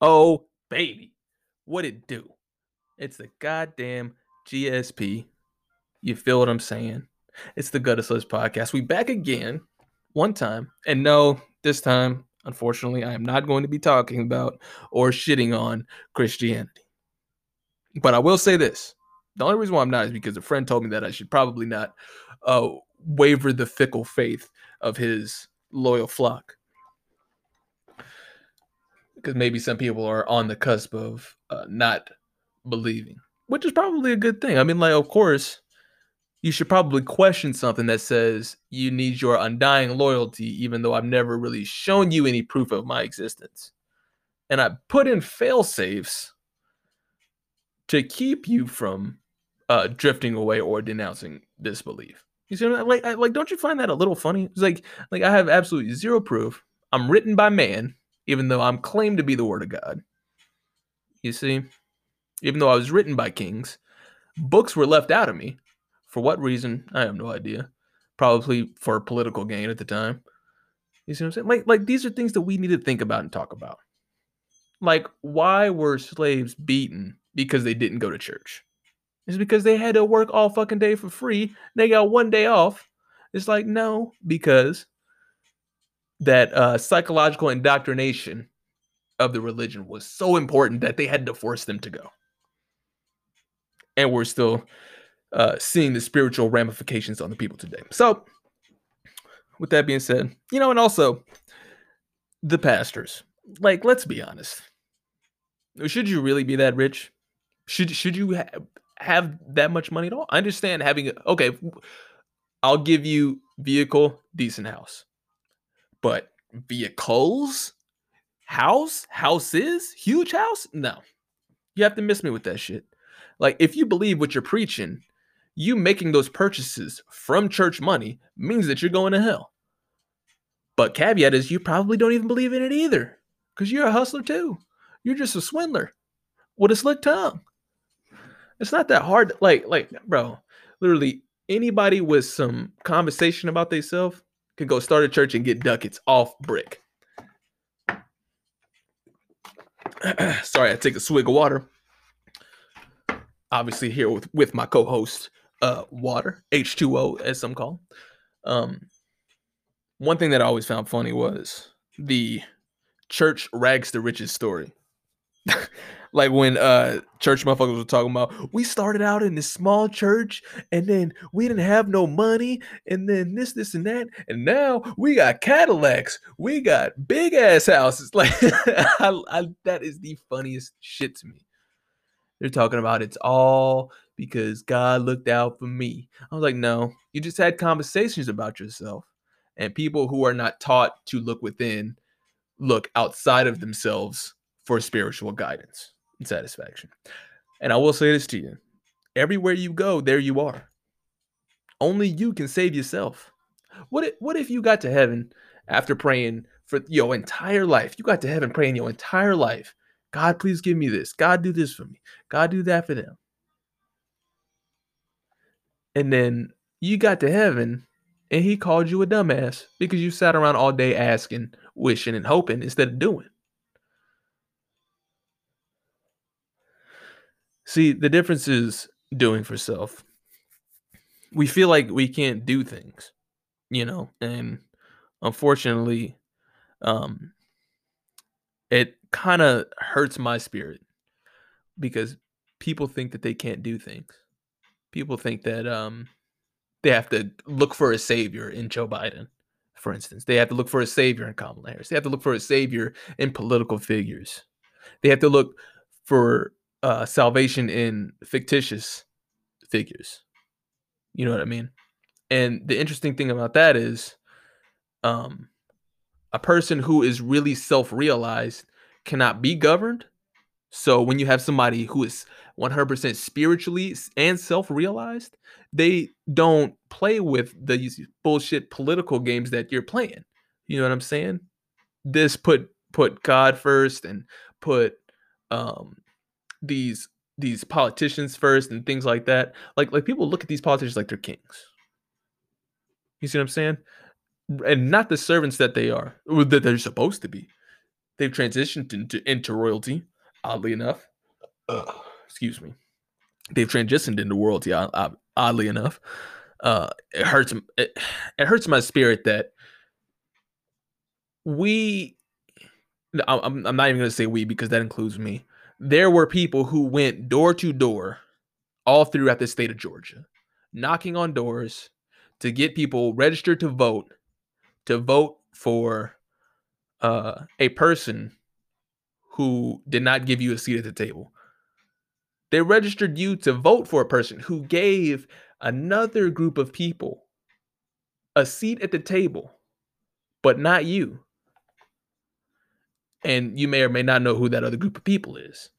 Oh, baby. What it do? It's the goddamn GSP. You feel what I'm saying? It's the Guttersless podcast. We back again one time. And no, this time, unfortunately, I am not going to be talking about or shitting on Christianity. But I will say this. The only reason why I'm not is because a friend told me that I should probably not uh, waver the fickle faith of his loyal flock because maybe some people are on the cusp of uh, not believing, which is probably a good thing. I mean, like, of course, you should probably question something that says you need your undying loyalty, even though I've never really shown you any proof of my existence. And I put in fail safes to keep you from uh, drifting away or denouncing disbelief. You see, I like, I, like, don't you find that a little funny? It's like, like I have absolutely zero proof. I'm written by man even though I'm claimed to be the Word of God. You see, even though I was written by kings, books were left out of me. For what reason? I have no idea. Probably for political gain at the time. You see what I'm saying? Like, like these are things that we need to think about and talk about. Like, why were slaves beaten because they didn't go to church? It's because they had to work all fucking day for free. They got one day off. It's like, no, because that uh, psychological indoctrination of the religion was so important that they had to force them to go. And we're still uh, seeing the spiritual ramifications on the people today. So, with that being said, you know, and also the pastors. Like, let's be honest. Should you really be that rich? Should should you ha- have that much money at all? I understand having okay. I'll give you vehicle, decent house. But vehicles, house, houses, huge house, no. You have to miss me with that shit. Like, if you believe what you're preaching, you making those purchases from church money means that you're going to hell. But caveat is you probably don't even believe in it either. Because you're a hustler too. You're just a swindler with a slick tongue. It's not that hard. Like, like, bro, literally anybody with some conversation about themselves could go start a church and get ducats off brick. Sorry, I take a swig of water. Obviously, here with, with my co-host, uh, water, H2O, as some call. Um, one thing that I always found funny was the church rags to riches story. like when uh church motherfuckers were talking about we started out in this small church and then we didn't have no money and then this this and that and now we got cadillacs. We got big ass houses. Like I, I, that is the funniest shit to me. They're talking about it's all because god looked out for me. I was like no you just had conversations about yourself and people who are not taught to look within look outside of themselves for spiritual guidance and satisfaction. And I will say this to you everywhere you go, there you are. Only you can save yourself. What if, what if you got to heaven after praying for your entire life? You got to heaven praying your entire life. God, please give me this. God, do this for me. God, do that for them. And then you got to heaven and he called you a dumbass because you sat around all day asking, wishing, and hoping instead of doing. See, the difference is doing for self. We feel like we can't do things, you know, and unfortunately, um, it kind of hurts my spirit because people think that they can't do things. People think that um, they have to look for a savior in Joe Biden, for instance. They have to look for a savior in Kamala Harris. They have to look for a savior in political figures. They have to look for uh, salvation in fictitious figures. You know what I mean? And the interesting thing about that is um, a person who is really self realized cannot be governed. So when you have somebody who is 100% spiritually and self realized, they don't play with these bullshit political games that you're playing. You know what I'm saying? This put put God first and put um these these politicians first and things like that. Like like people look at these politicians like they're kings. You see what I'm saying? And not the servants that they are, that they're supposed to be. They've transitioned into, into royalty, oddly enough. Uh, excuse me. They've transitioned into royalty, oddly enough. Uh, it hurts. It, it hurts my spirit that we. I'm, I'm not even going to say we because that includes me. There were people who went door to door, all throughout the state of Georgia, knocking on doors to get people registered to vote, to vote for uh, a person who did not give you a seat at the table. They registered you to vote for a person who gave another group of people a seat at the table, but not you. And you may or may not know who that other group of people is.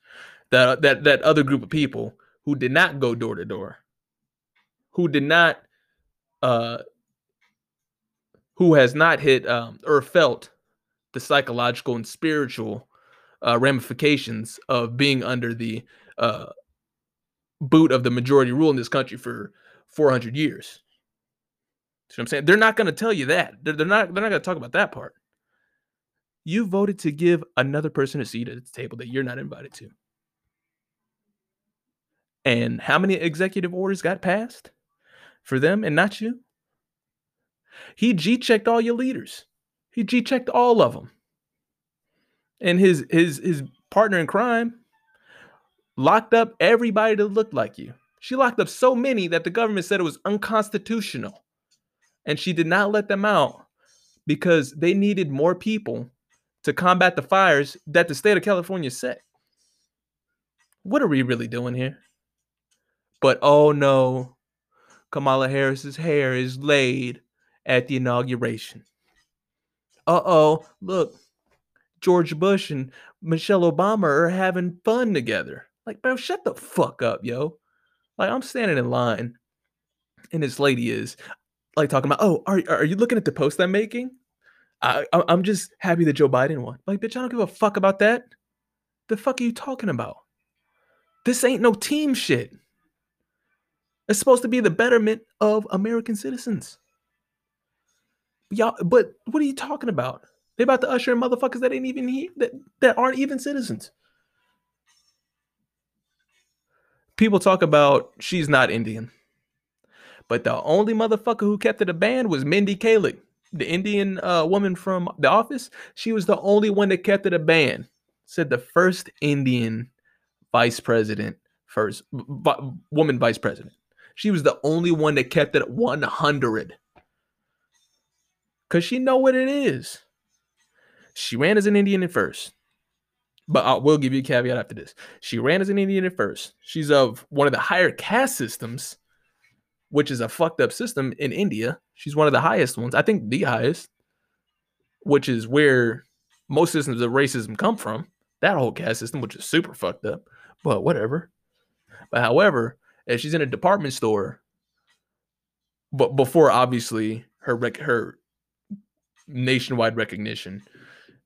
That that that other group of people who did not go door to door, who did not uh who has not hit um, or felt the psychological and spiritual uh, ramifications of being under the uh, boot of the majority rule in this country for 400 years. See what I'm saying? They're not going to tell you that. They're, they're not. They're not going to talk about that part. You voted to give another person a seat at the table that you're not invited to. And how many executive orders got passed for them and not you? He G checked all your leaders. He G checked all of them. And his his his partner in crime locked up everybody that looked like you. She locked up so many that the government said it was unconstitutional. And she did not let them out because they needed more people to combat the fires that the state of California set. What are we really doing here? But oh no, Kamala Harris's hair is laid at the inauguration. Uh oh, look, George Bush and Michelle Obama are having fun together. Like, bro, shut the fuck up, yo. Like, I'm standing in line, and this lady is like talking about, oh, are, are you looking at the post I'm making? I, I'm just happy that Joe Biden won. Like, bitch, I don't give a fuck about that. The fuck are you talking about? This ain't no team shit. It's supposed to be the betterment of American citizens. Y'all, but what are you talking about? They about to usher in motherfuckers that ain't even here, that, that aren't even citizens. People talk about she's not Indian. But the only motherfucker who kept it a band was Mindy Kaling, the Indian uh, woman from The Office. She was the only one that kept it a ban. Said the first Indian vice president, first woman vice president. She was the only one that kept it 100. Cause she know what it is. She ran as an Indian at first. But I will give you a caveat after this. She ran as an Indian at first. She's of one of the higher caste systems, which is a fucked up system in India. She's one of the highest ones. I think the highest, which is where most systems of racism come from. That whole caste system, which is super fucked up. But whatever. But however, if she's in a department store, but before obviously her rec- her nationwide recognition,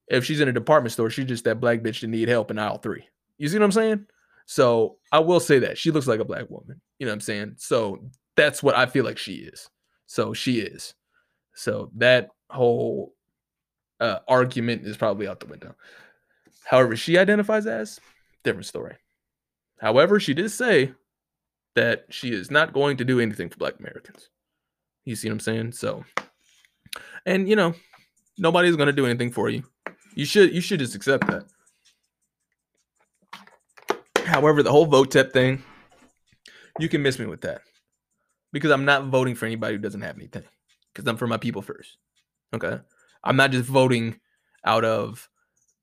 if she's in a department store, she's just that black bitch that need help in aisle three. You see what I'm saying? So I will say that she looks like a black woman. You know what I'm saying? So that's what I feel like she is. So she is. So that whole uh, argument is probably out the window. However, she identifies as different story. However, she did say that she is not going to do anything for black Americans. You see what I'm saying? So, and you know, nobody's going to do anything for you. You should you should just accept that. However, the whole vote tip thing, you can miss me with that. Because I'm not voting for anybody who doesn't have anything. Because I'm for my people first. Okay. I'm not just voting out of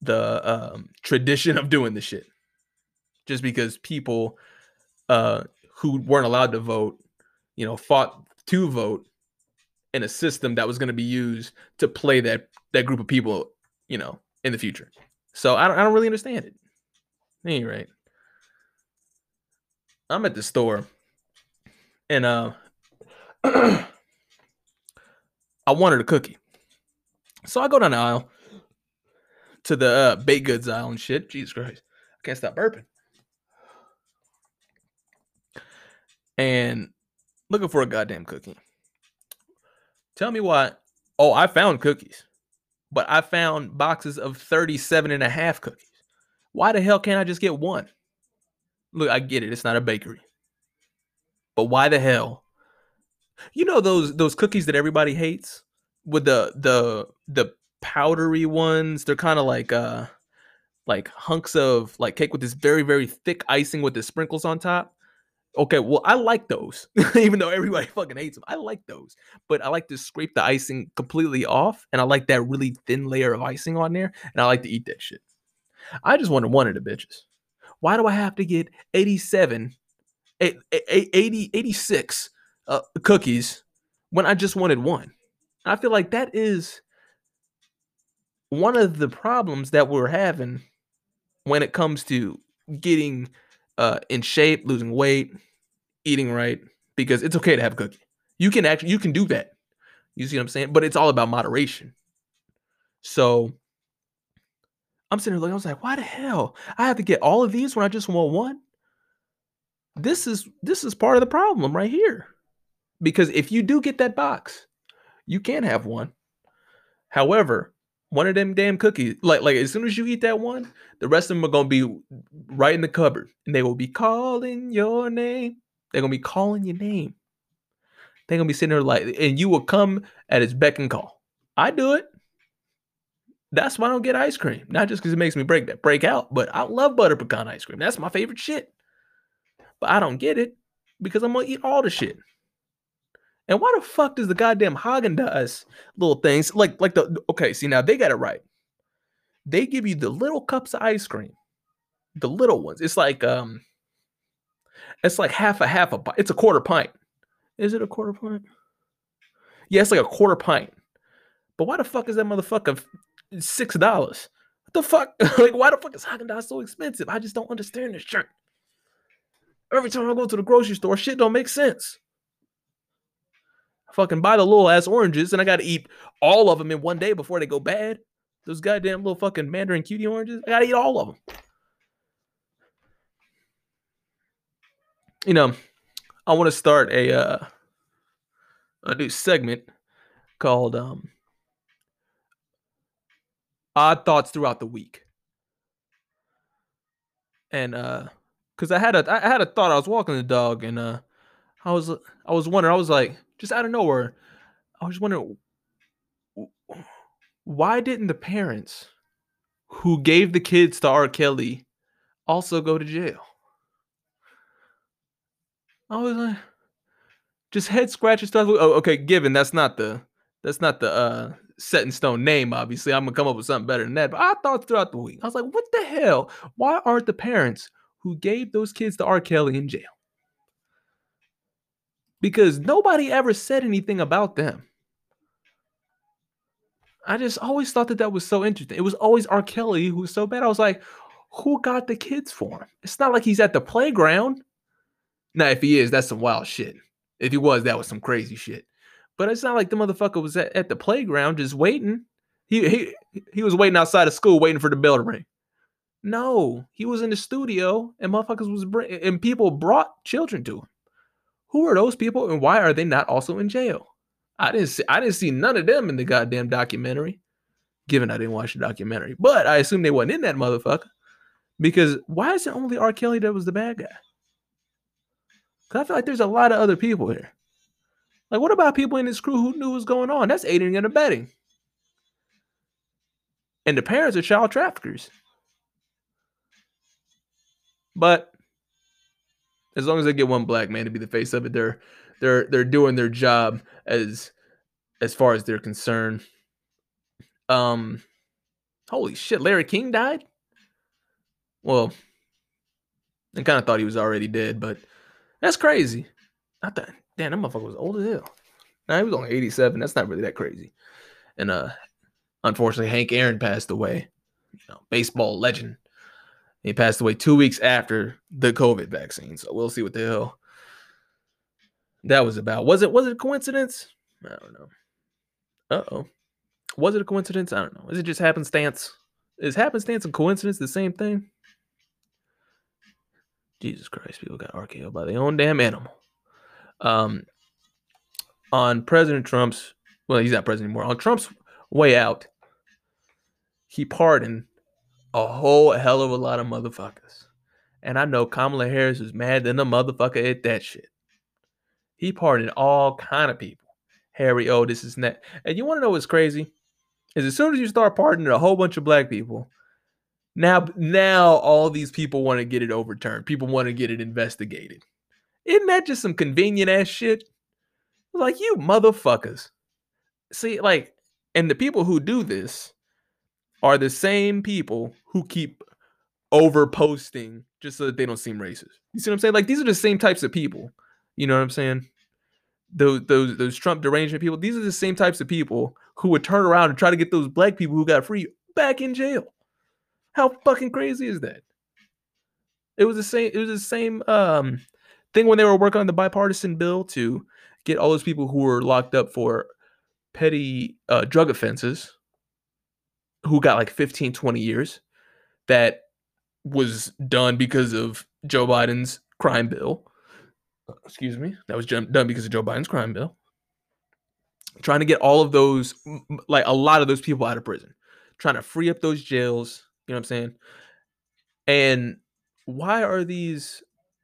the um, tradition of doing the shit. Just because people uh, who weren't allowed to vote, you know, fought to vote in a system that was going to be used to play that that group of people, you know, in the future. So I don't, I don't really understand it. Any rate, I'm at the store, and uh, I wanted a cookie, so I go down the aisle to the uh, baked goods aisle and shit. Jesus Christ, I can't stop burping. and looking for a goddamn cookie. Tell me why. Oh, I found cookies. but I found boxes of 37 and a half cookies. Why the hell can't I just get one? Look, I get it. It's not a bakery. But why the hell? You know those those cookies that everybody hates with the the the powdery ones. They're kind of like uh like hunks of like cake with this very very thick icing with the sprinkles on top. Okay, well, I like those, even though everybody fucking hates them. I like those, but I like to scrape the icing completely off, and I like that really thin layer of icing on there, and I like to eat that shit. I just wanted one of the bitches. Why do I have to get 87, 80, 86 uh, cookies when I just wanted one? I feel like that is one of the problems that we're having when it comes to getting uh, in shape, losing weight, eating right, because it's okay to have a cookie. You can actually you can do that. You see what I'm saying? But it's all about moderation. So I'm sitting there looking, I was like, why the hell? I have to get all of these when I just want one. This is this is part of the problem right here. Because if you do get that box, you can have one. However, one of them damn cookies, like like as soon as you eat that one, the rest of them are gonna be right in the cupboard, and they will be calling your name. They're gonna be calling your name. They're gonna be sitting there like, and you will come at its beck and call. I do it. That's why I don't get ice cream. Not just because it makes me break that break out, but I love butter pecan ice cream. That's my favorite shit. But I don't get it because I'm gonna eat all the shit. And why the fuck does the goddamn Haagen Dazs little things like like the okay? See now they got it right. They give you the little cups of ice cream, the little ones. It's like um, it's like half a half a. It's a quarter pint. Is it a quarter pint? Yeah, it's like a quarter pint. But why the fuck is that motherfucker six dollars? What the fuck? like why the fuck is Haagen Dazs so expensive? I just don't understand this shit. Every time I go to the grocery store, shit don't make sense. I fucking buy the little ass oranges and I gotta eat all of them in one day before they go bad. Those goddamn little fucking Mandarin cutie oranges. I gotta eat all of them. You know, I want to start a uh, a new segment called um, odd thoughts throughout the week. And uh cuz I had a I had a thought I was walking the dog and uh I was I was wondering I was like just out of nowhere, I was wondering why didn't the parents who gave the kids to R. Kelly also go to jail? I was like, just head scratching stuff. Oh, okay, given that's not the that's not the uh set in stone name, obviously. I'm gonna come up with something better than that. But I thought throughout the week, I was like, what the hell? Why aren't the parents who gave those kids to R. Kelly in jail? because nobody ever said anything about them. I just always thought that that was so interesting. It was always R. Kelly who was so bad. I was like, who got the kids for him? It's not like he's at the playground. Now, if he is, that's some wild shit. If he was, that was some crazy shit. But it's not like the motherfucker was at, at the playground just waiting. He he he was waiting outside of school, waiting for the bell to ring. No, he was in the studio, and motherfuckers was bring, and people brought children to him. Who are those people and why are they not also in jail? I didn't see I didn't see none of them in the goddamn documentary. Given I didn't watch the documentary. But I assume they wasn't in that motherfucker. Because why is it only R. Kelly that was the bad guy? Cause I feel like there's a lot of other people here. Like, what about people in this crew who knew what was going on? That's aiding and abetting. And the parents are child traffickers. But as long as they get one black man to be the face of it, they're they're they're doing their job as as far as they're concerned. Um, holy shit, Larry King died. Well, I kind of thought he was already dead, but that's crazy. I thought, damn, that motherfucker was old as hell. Now he was only 87. That's not really that crazy. And uh, unfortunately, Hank Aaron passed away. You know, baseball legend. He passed away two weeks after the COVID vaccine. So we'll see what the hell that was about. Was it was it a coincidence? I don't know. Uh oh. Was it a coincidence? I don't know. Is it just happenstance? Is happenstance and coincidence the same thing? Jesus Christ, people got RKO by their own damn animal. Um, on President Trump's, well, he's not president anymore. On Trump's way out, he pardoned a whole hell of a lot of motherfuckers. And I know Kamala Harris was mad than a motherfucker at that shit. He pardoned all kind of people. Harry Otis is that. And you want to know what's crazy? Is as soon as you start pardoning a whole bunch of black people, now now all these people want to get it overturned. People want to get it investigated. Isn't that just some convenient ass shit? Like you motherfuckers. See, like, and the people who do this are the same people who keep over posting just so that they don't seem racist. You see what I'm saying? Like these are the same types of people. You know what I'm saying? Those those those Trump derangement people. These are the same types of people who would turn around and try to get those black people who got free back in jail. How fucking crazy is that? It was the same. It was the same um, thing when they were working on the bipartisan bill to get all those people who were locked up for petty uh, drug offenses who got like 15 20 years that was done because of Joe Biden's crime bill. Uh, excuse me. That was done because of Joe Biden's crime bill. Trying to get all of those, like a lot of those people out of prison, trying to free up those jails. You know what I'm saying? And why are these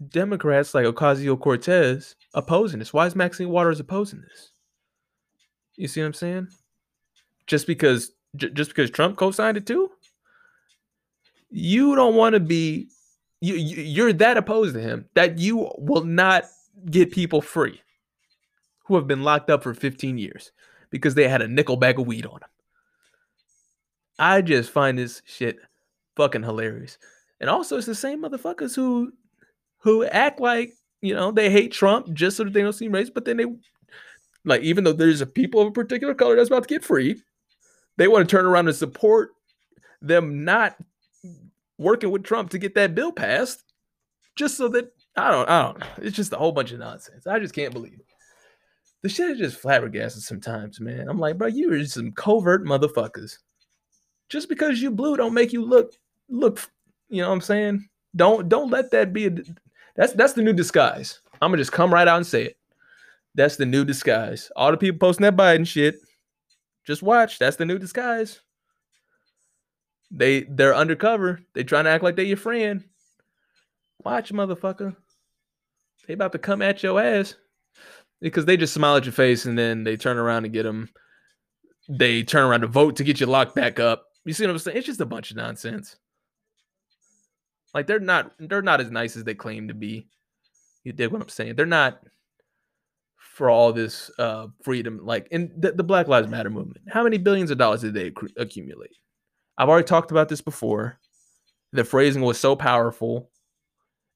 Democrats like Ocasio Cortez opposing this? Why is Maxine Waters opposing this? You see what I'm saying? Just because j- just because Trump co-signed it too? You don't want to be you, you're that opposed to him that you will not get people free who have been locked up for 15 years because they had a nickel bag of weed on them. I just find this shit fucking hilarious. And also it's the same motherfuckers who who act like, you know, they hate Trump just so that they don't seem racist, but then they like even though there's a people of a particular color that's about to get free, they want to turn around and support them not working with Trump to get that bill passed, just so that I don't, I don't. It's just a whole bunch of nonsense. I just can't believe it. The shit is just flabbergasted sometimes, man. I'm like, bro, you are some covert motherfuckers. Just because you blue don't make you look look. You know what I'm saying? Don't don't let that be a. That's that's the new disguise. I'm gonna just come right out and say it. That's the new disguise. All the people posting that Biden shit. Just watch. That's the new disguise. They they're undercover. They trying to act like they your friend. Watch, motherfucker. They about to come at your ass because they just smile at your face and then they turn around and get them. They turn around to vote to get you locked back up. You see what I'm saying? It's just a bunch of nonsense. Like they're not they're not as nice as they claim to be. You dig what I'm saying? They're not for all this uh, freedom. Like in the, the, Black Lives Matter movement, how many billions of dollars did they acc- accumulate? I've already talked about this before. The phrasing was so powerful,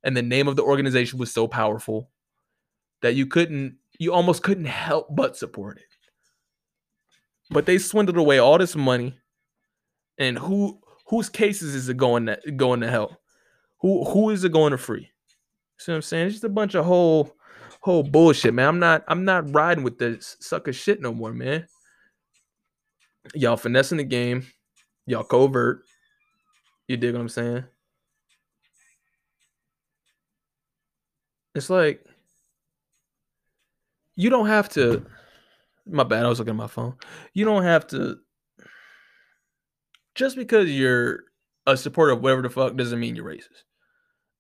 and the name of the organization was so powerful that you couldn't, you almost couldn't help but support it. But they swindled away all this money, and who whose cases is it going to going to help? Who who is it going to free? See what I'm saying? It's just a bunch of whole whole bullshit, man. I'm not I'm not riding with this sucker shit no more, man. Y'all finessing the game. Y'all covert. You dig what I'm saying? It's like you don't have to my bad, I was looking at my phone. You don't have to just because you're a supporter of whatever the fuck doesn't mean you're racist.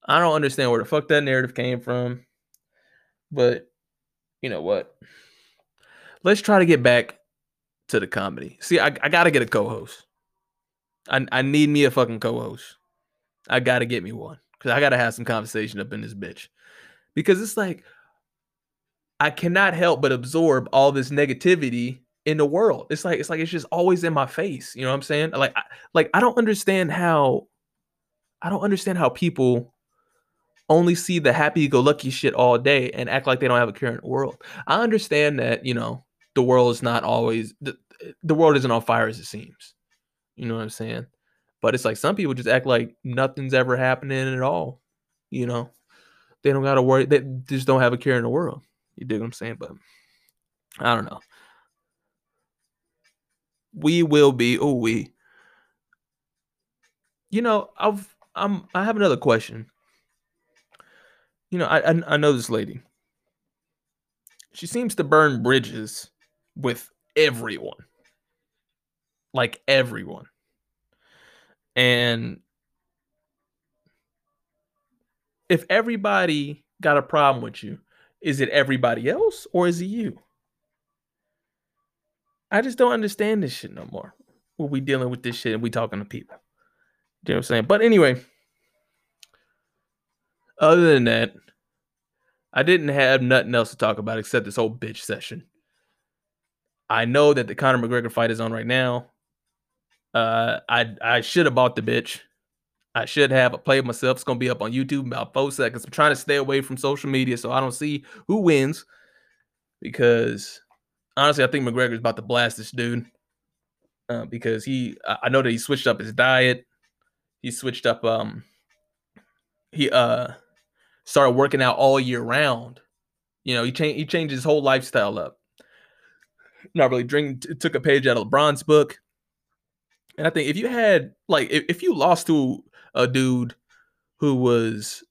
I don't understand where the fuck that narrative came from. But you know what? Let's try to get back to the comedy. See, I, I gotta get a co-host. I I need me a fucking co-host. I gotta get me one. Cause I gotta have some conversation up in this bitch. Because it's like I cannot help but absorb all this negativity in the world. It's like it's like it's just always in my face. You know what I'm saying? Like I, like I don't understand how I don't understand how people only see the happy-go-lucky shit all day and act like they don't have a care in the world. I understand that you know the world is not always the, the world isn't on fire as it seems. You know what I'm saying? But it's like some people just act like nothing's ever happening at all. You know, they don't got to worry. They just don't have a care in the world. You dig what I'm saying? But I don't know. We will be. Oh, we. You know, I've I'm I have another question you know, I, I, I know this lady. She seems to burn bridges with everyone. Like everyone. And if everybody got a problem with you, is it everybody else or is it you? I just don't understand this shit no more. When we dealing with this shit and we talking to people. You know what I'm saying? But anyway, other than that, I didn't have nothing else to talk about except this whole bitch session. I know that the Conor McGregor fight is on right now. Uh, I I should have bought the bitch. I should have. Played myself. It's gonna be up on YouTube in about four seconds. I'm trying to stay away from social media so I don't see who wins. Because honestly, I think McGregor's about to blast this dude. Uh, because he, I know that he switched up his diet. He switched up. Um, he uh started working out all year round. You know, he changed he changed his whole lifestyle up. Not really drink took a page out of LeBron's book. And I think if you had like if, if you lost to a dude who was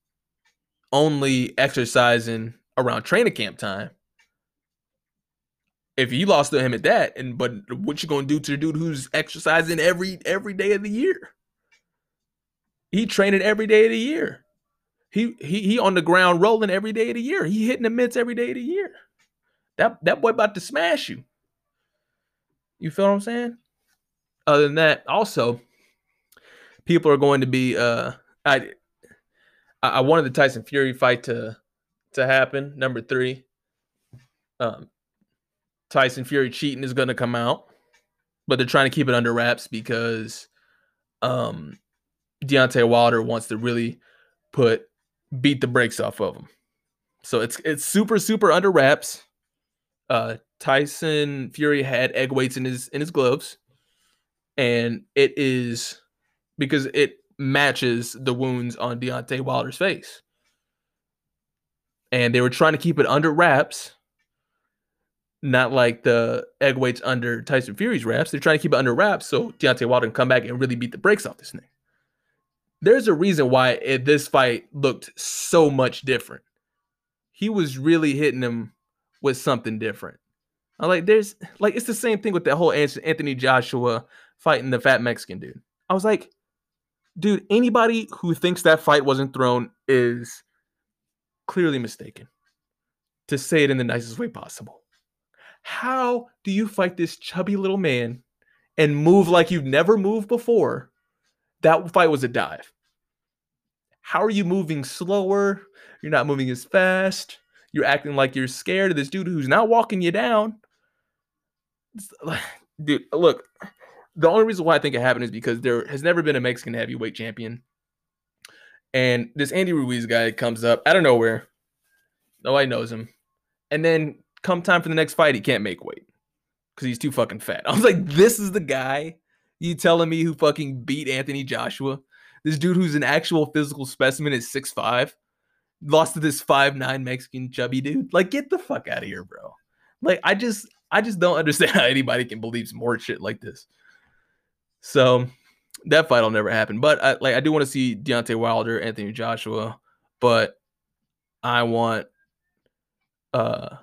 only exercising around training camp time, if you lost to him at that, and but what you gonna do to the dude who's exercising every every day of the year? He training every day of the year. He he he on the ground rolling every day of the year. He hitting the mitts every day of the year. That that boy about to smash you. You feel what I'm saying? Other than that, also, people are going to be uh I I wanted the Tyson Fury fight to to happen. Number three. Um Tyson Fury cheating is gonna come out, but they're trying to keep it under wraps because um Deontay Wilder wants to really put beat the brakes off of him. So it's it's super super under wraps. Uh, Tyson Fury had egg weights in his in his gloves, and it is because it matches the wounds on Deontay Wilder's face, and they were trying to keep it under wraps. Not like the egg weights under Tyson Fury's wraps. They're trying to keep it under wraps so Deontay Wilder can come back and really beat the brakes off this thing there's a reason why it, this fight looked so much different. He was really hitting him with something different. I like there's like it's the same thing with that whole Anthony Joshua fighting the fat Mexican dude. I was like, dude, anybody who thinks that fight wasn't thrown is clearly mistaken. To say it in the nicest way possible. How do you fight this chubby little man and move like you've never moved before that fight was a dive. How are you moving slower? You're not moving as fast. You're acting like you're scared of this dude who's not walking you down. Dude, look, the only reason why I think it happened is because there has never been a Mexican heavyweight champion. And this Andy Ruiz guy comes up out of nowhere. Nobody knows him. And then come time for the next fight, he can't make weight because he's too fucking fat. I was like, this is the guy you telling me who fucking beat Anthony Joshua? This dude who's an actual physical specimen is six five, lost to this five nine Mexican chubby dude. Like, get the fuck out of here, bro. Like, I just I just don't understand how anybody can believe some more shit like this. So that fight will never happen. But I like I do want to see Deontay Wilder, Anthony Joshua, but I want uh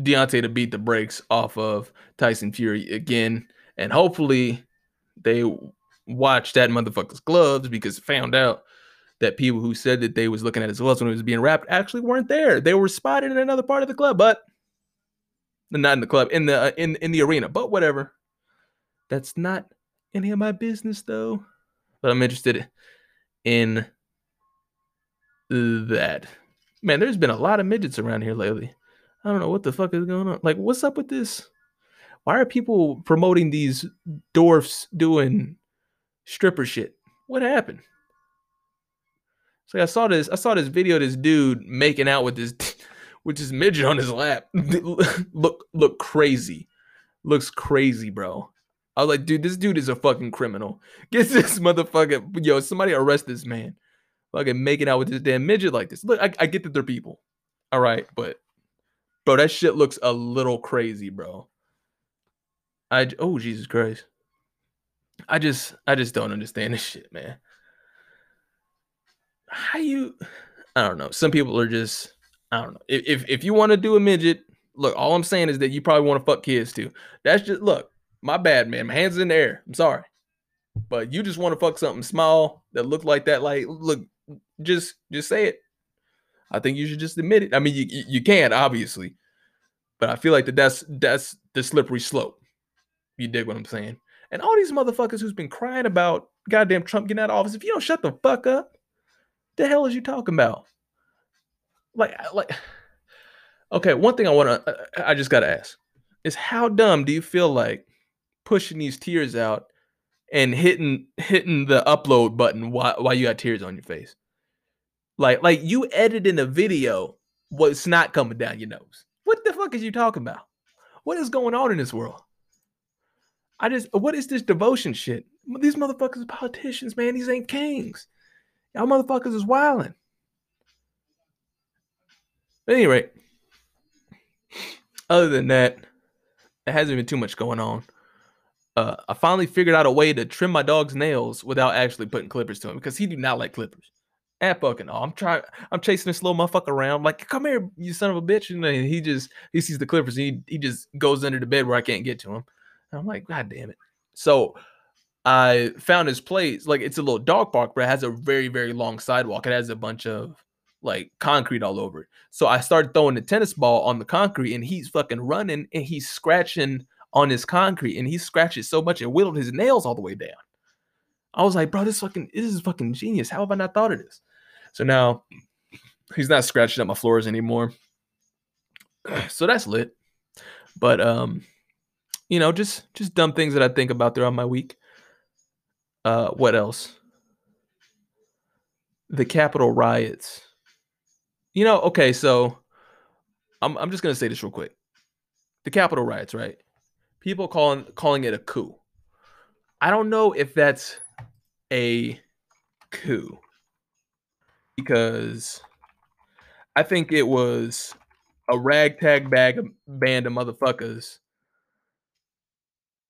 Deontay to beat the brakes off of Tyson Fury again and hopefully they watched that motherfucker's gloves because found out that people who said that they was looking at his gloves when he was being wrapped actually weren't there. They were spotted in another part of the club, but not in the club, in the uh, in in the arena. But whatever. That's not any of my business though. But I'm interested in that. Man, there's been a lot of midgets around here lately. I don't know what the fuck is going on. Like, what's up with this? Why are people promoting these dwarfs doing stripper shit? What happened? So I saw this. I saw this video. This dude making out with this, with this midget on his lap. look, look crazy. Looks crazy, bro. I was like, dude, this dude is a fucking criminal. Get this motherfucker. Yo, somebody arrest this man. Fucking making out with this damn midget like this. Look, I, I get that they're people. All right, but bro, that shit looks a little crazy, bro. I oh Jesus Christ. I just I just don't understand this shit, man. How you I don't know. Some people are just I don't know. If if, if you want to do a midget, look, all I'm saying is that you probably want to fuck kids too. That's just look, my bad, man. My hands in the air. I'm sorry. But you just want to fuck something small that look like that. Like, look, just just say it. I think you should just admit it. I mean, you you can obviously, but I feel like that that's that's the slippery slope. You dig what I'm saying? And all these motherfuckers who's been crying about goddamn Trump getting out of office. If you don't shut the fuck up, the hell is you talking about? Like, like, okay. One thing I want to, uh, I just gotta ask, is how dumb do you feel like pushing these tears out and hitting hitting the upload button while, while you got tears on your face? Like, like you editing a video what's not coming down your nose. What the fuck is you talking about? What is going on in this world? I just, what is this devotion shit? These motherfuckers are politicians, man. These ain't kings. Y'all motherfuckers is wilding. At any rate, other than that, there hasn't been too much going on. Uh, I finally figured out a way to trim my dog's nails without actually putting clippers to him because he do not like clippers. At fucking all. I'm trying I'm chasing this little motherfucker around. I'm like, come here, you son of a bitch. And he just he sees the clippers and he, he just goes under the bed where I can't get to him. And I'm like, God damn it. So I found his place. Like it's a little dog park, but it has a very, very long sidewalk. It has a bunch of like concrete all over it. So I started throwing the tennis ball on the concrete and he's fucking running and he's scratching on his concrete and he scratches so much it whittled his nails all the way down. I was like, bro, this fucking this is fucking genius. How have I not thought of this? So now he's not scratching up my floors anymore. So that's lit. But um, you know, just just dumb things that I think about throughout my week. Uh, what else? The Capitol riots. You know, okay, so I'm I'm just gonna say this real quick. The Capitol riots, right? People calling calling it a coup. I don't know if that's a coup because I think it was a ragtag bag of band of motherfuckers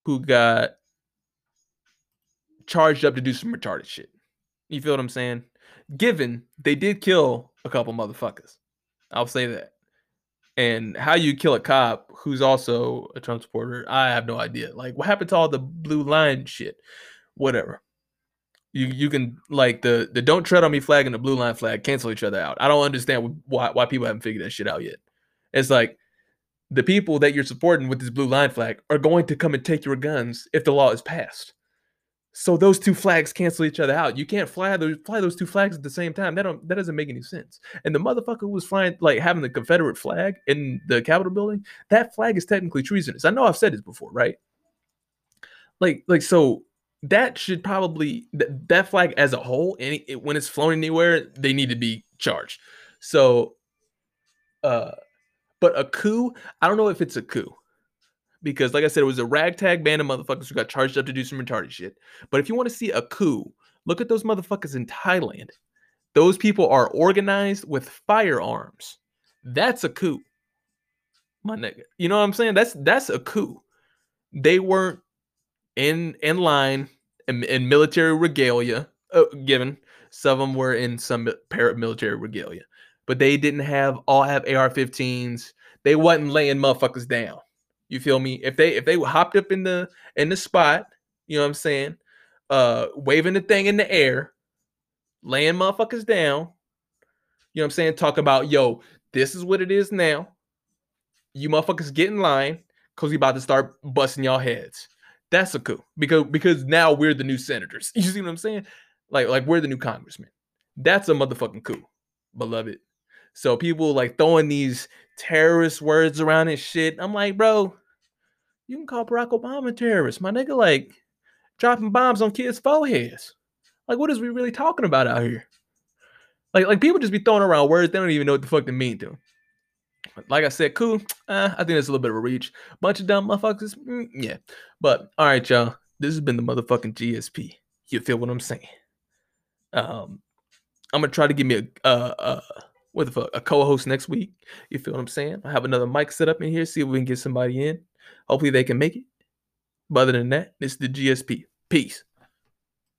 who got charged up to do some retarded shit. You feel what I'm saying? Given they did kill a couple motherfuckers. I'll say that. And how you kill a cop who's also a Trump supporter, I have no idea. Like, what happened to all the blue line shit? Whatever you you can like the the don't tread on me flag and the blue line flag cancel each other out. I don't understand why why people haven't figured that shit out yet. It's like the people that you're supporting with this blue line flag are going to come and take your guns if the law is passed. So those two flags cancel each other out. You can't fly those fly those two flags at the same time. That don't that doesn't make any sense. And the motherfucker who was flying like having the Confederate flag in the Capitol building, that flag is technically treasonous. I know I've said this before, right? Like like so that should probably that, that flag as a whole any it, when it's flown anywhere they need to be charged so uh but a coup i don't know if it's a coup. Because like i said it was a ragtag band of motherfuckers who got charged up to do some retarded shit. But if you want to see a coup look at those motherfuckers in thailand. Those people are organized with firearms. That's a coup. My nigga you know what i'm saying? That's that's a coup. They weren't in in line in, in military regalia uh, given. Some of them were in some paramilitary regalia, but they didn't have all have AR-15s. They wasn't laying motherfuckers down. You feel me? If they if they hopped up in the in the spot, you know what I'm saying, uh, waving the thing in the air, laying motherfuckers down. You know what I'm saying? Talk about yo, this is what it is now. You motherfuckers get in line because we about to start busting y'all heads. That's a coup because because now we're the new senators. You see what I'm saying? Like like we're the new congressmen. That's a motherfucking coup, beloved. So people like throwing these terrorist words around and shit. I'm like, bro, you can call Barack Obama a terrorist, my nigga. Like dropping bombs on kids' foreheads. Like, what is we really talking about out here? Like, like people just be throwing around words they don't even know what the fuck they mean to. Like I said, cool. Uh, I think that's a little bit of a reach. Bunch of dumb motherfuckers. Mm, yeah. But all right, y'all. This has been the motherfucking GSP. You feel what I'm saying? Um, I'm gonna try to give me a uh uh the a co-host next week. You feel what I'm saying? I have another mic set up in here. See if we can get somebody in. Hopefully they can make it. But other than that, this is the GSP. Peace.